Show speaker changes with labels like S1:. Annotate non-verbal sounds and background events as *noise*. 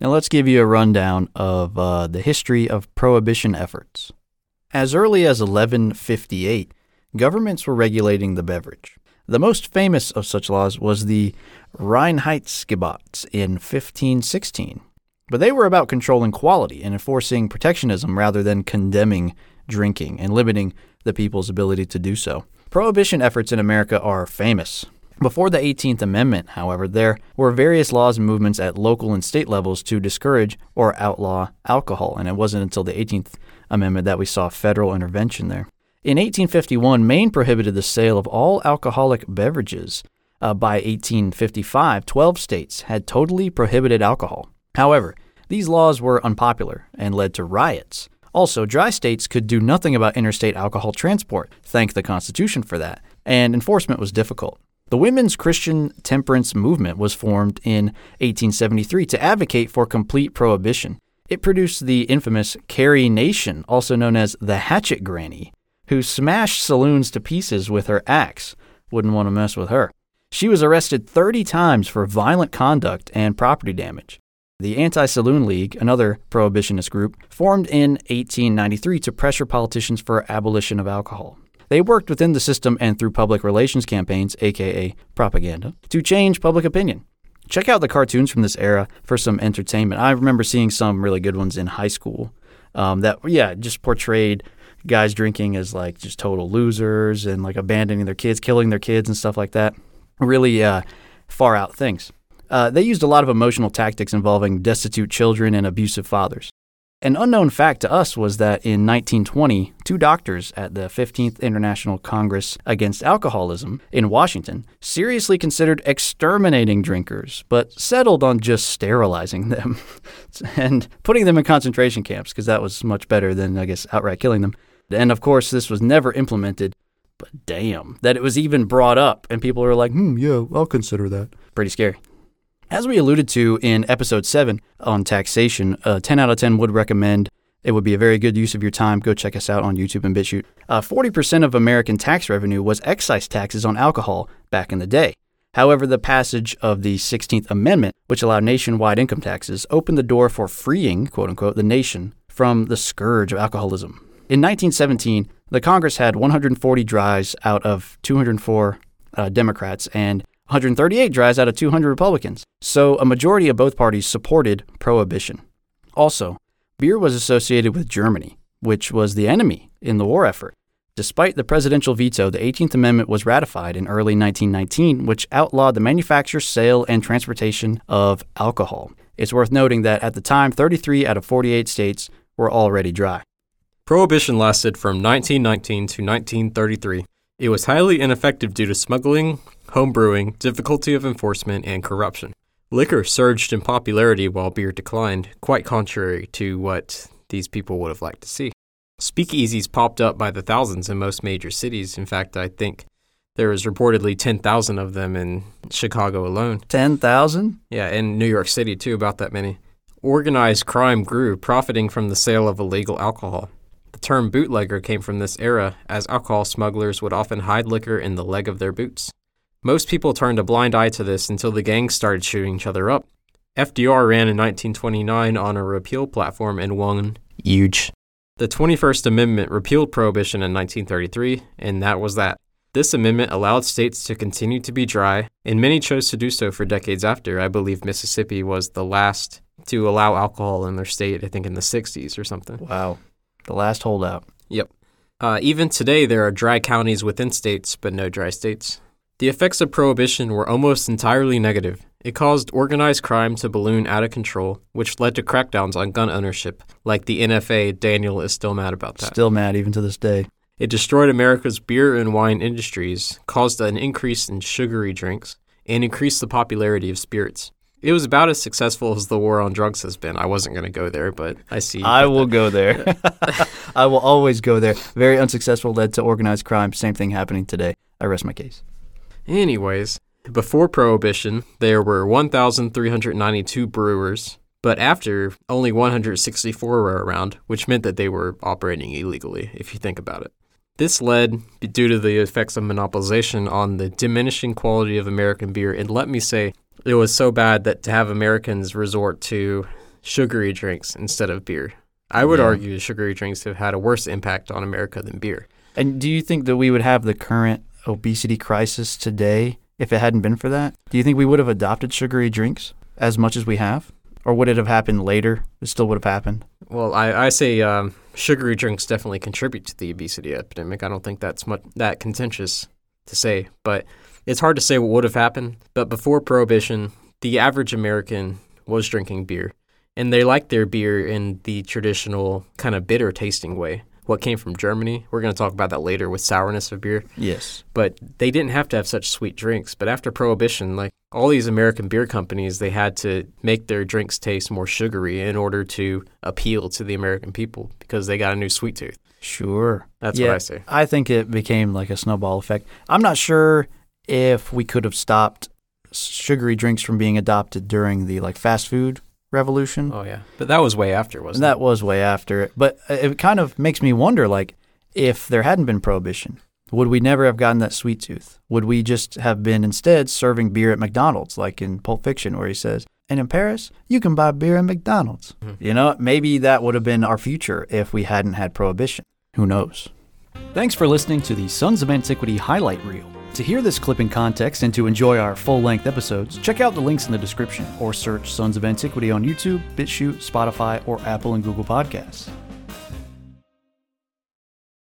S1: Now let's give you a rundown of uh, the history of prohibition efforts. As early as 1158, governments were regulating the beverage. The most famous of such laws was the Reinheitsgebot in 1516, but they were about controlling quality and enforcing protectionism rather than condemning drinking and limiting the people's ability to do so. Prohibition efforts in America are famous. Before the 18th Amendment, however, there were various laws and movements at local and state levels to discourage or outlaw alcohol, and it wasn't until the 18th Amendment that we saw federal intervention there. In 1851, Maine prohibited the sale of all alcoholic beverages. Uh, by 1855, 12 states had totally prohibited alcohol. However, these laws were unpopular and led to riots. Also, dry states could do nothing about interstate alcohol transport, thank the Constitution for that, and enforcement was difficult. The Women's Christian Temperance Movement was formed in 1873 to advocate for complete prohibition. It produced the infamous Carrie Nation, also known as the Hatchet Granny, who smashed saloons to pieces with her axe. Wouldn't want to mess with her. She was arrested 30 times for violent conduct and property damage. The Anti Saloon League, another prohibitionist group, formed in 1893 to pressure politicians for abolition of alcohol. They worked within the system and through public relations campaigns, aka propaganda, to change public opinion. Check out the cartoons from this era for some entertainment. I remember seeing some really good ones in high school um, that, yeah, just portrayed guys drinking as like just total losers and like abandoning their kids, killing their kids, and stuff like that. Really uh, far out things. Uh, they used a lot of emotional tactics involving destitute children and abusive fathers. An unknown fact to us was that in 1920, two doctors at the 15th International Congress Against Alcoholism in Washington seriously considered exterminating drinkers, but settled on just sterilizing them *laughs* and putting them in concentration camps because that was much better than, I guess, outright killing them. And of course, this was never implemented, but damn, that it was even brought up and people were like, hmm, yeah, I'll consider that. Pretty scary. As we alluded to in episode 7 on taxation, uh, 10 out of 10 would recommend it would be a very good use of your time. Go check us out on YouTube and BitChute. Uh, 40% of American tax revenue was excise taxes on alcohol back in the day. However, the passage of the 16th Amendment, which allowed nationwide income taxes, opened the door for freeing, quote unquote, the nation from the scourge of alcoholism. In 1917, the Congress had 140 dries out of 204 uh, Democrats and 138 dries out of 200 Republicans. So a majority of both parties supported prohibition. Also, beer was associated with Germany, which was the enemy in the war effort. Despite the presidential veto, the 18th Amendment was ratified in early 1919, which outlawed the manufacture, sale, and transportation of alcohol. It's worth noting that at the time, 33 out of 48 states were already dry.
S2: Prohibition lasted from 1919 to 1933. It was highly ineffective due to smuggling, homebrewing, difficulty of enforcement, and corruption. Liquor surged in popularity while beer declined, quite contrary to what these people would have liked to see. Speakeasies popped up by the thousands in most major cities. In fact, I think there was reportedly 10,000 of them in Chicago alone.
S1: 10,000?
S2: Yeah, in New York City too, about that many. Organized crime grew, profiting from the sale of illegal alcohol. The term bootlegger came from this era, as alcohol smugglers would often hide liquor in the leg of their boots. Most people turned a blind eye to this until the gangs started shooting each other up. FDR ran in 1929 on a repeal platform and won huge. The 21st Amendment repealed prohibition in 1933, and that was that. This amendment allowed states to continue to be dry, and many chose to do so for decades after. I believe Mississippi was the last to allow alcohol in their state, I think in the 60s or something.
S1: Wow. The last holdout.
S2: Yep. Uh, even today, there are dry counties within states, but no dry states. The effects of prohibition were almost entirely negative. It caused organized crime to balloon out of control, which led to crackdowns on gun ownership. Like the NFA, Daniel is still mad about that.
S1: Still mad even to this day.
S2: It destroyed America's beer and wine industries, caused an increase in sugary drinks, and increased the popularity of spirits. It was about as successful as the war on drugs has been. I wasn't going to go there, but I see.
S1: I will go there. *laughs* *laughs* I will always go there. Very unsuccessful, led to organized crime. Same thing happening today. I rest my case.
S2: Anyways, before Prohibition, there were 1,392 brewers, but after, only 164 were around, which meant that they were operating illegally, if you think about it. This led, due to the effects of monopolization, on the diminishing quality of American beer, and let me say, it was so bad that to have Americans resort to sugary drinks instead of beer. I would
S1: Yeah.
S2: argue sugary drinks have had a worse impact on America than beer.
S1: And do you think that we would have the current obesity crisis today if it hadn't been for that? Do you think we would have adopted sugary drinks as much as we have? Or would it have happened later? It still would have happened.
S2: Well, I, I say um, sugary drinks definitely contribute to the obesity epidemic. I don't think that's much that contentious to say, but it's hard to say what would have happened. But before Prohibition, the average American was drinking beer, and they liked their beer in the traditional kind of bitter tasting way. What came from Germany, we're going to talk about that later with sourness of beer.
S1: Yes.
S2: But they didn't have to have such sweet drinks. But after Prohibition, like all these American beer companies, they had to make their drinks taste more sugary in order to appeal to the American people because they got a new sweet tooth.
S1: Sure.
S2: That's
S1: Yeah,
S2: what I say.
S1: I think it became like a snowball effect. I'm not sure if we could have stopped sugary drinks from being adopted during the like fast food revolution.
S2: Oh yeah, but that was way after, wasn't
S1: that was way after it. But uh, it kind of makes me wonder like if there hadn't been prohibition, would we never have gotten that sweet tooth? Would we just have been instead serving beer at McDonald's like in Pulp Fiction where he says, "And in Paris, you can buy beer at McDonald's."
S2: Mhm.
S1: You know, maybe that would have been our future if we hadn't had prohibition. Who knows? Thanks for listening to the Sons of Antiquity highlight reel. To hear this clip in context and to enjoy our full length episodes, check out the links in the description or search Sons of Antiquity on YouTube, BitChute, Spotify, or Apple and Google Podcasts.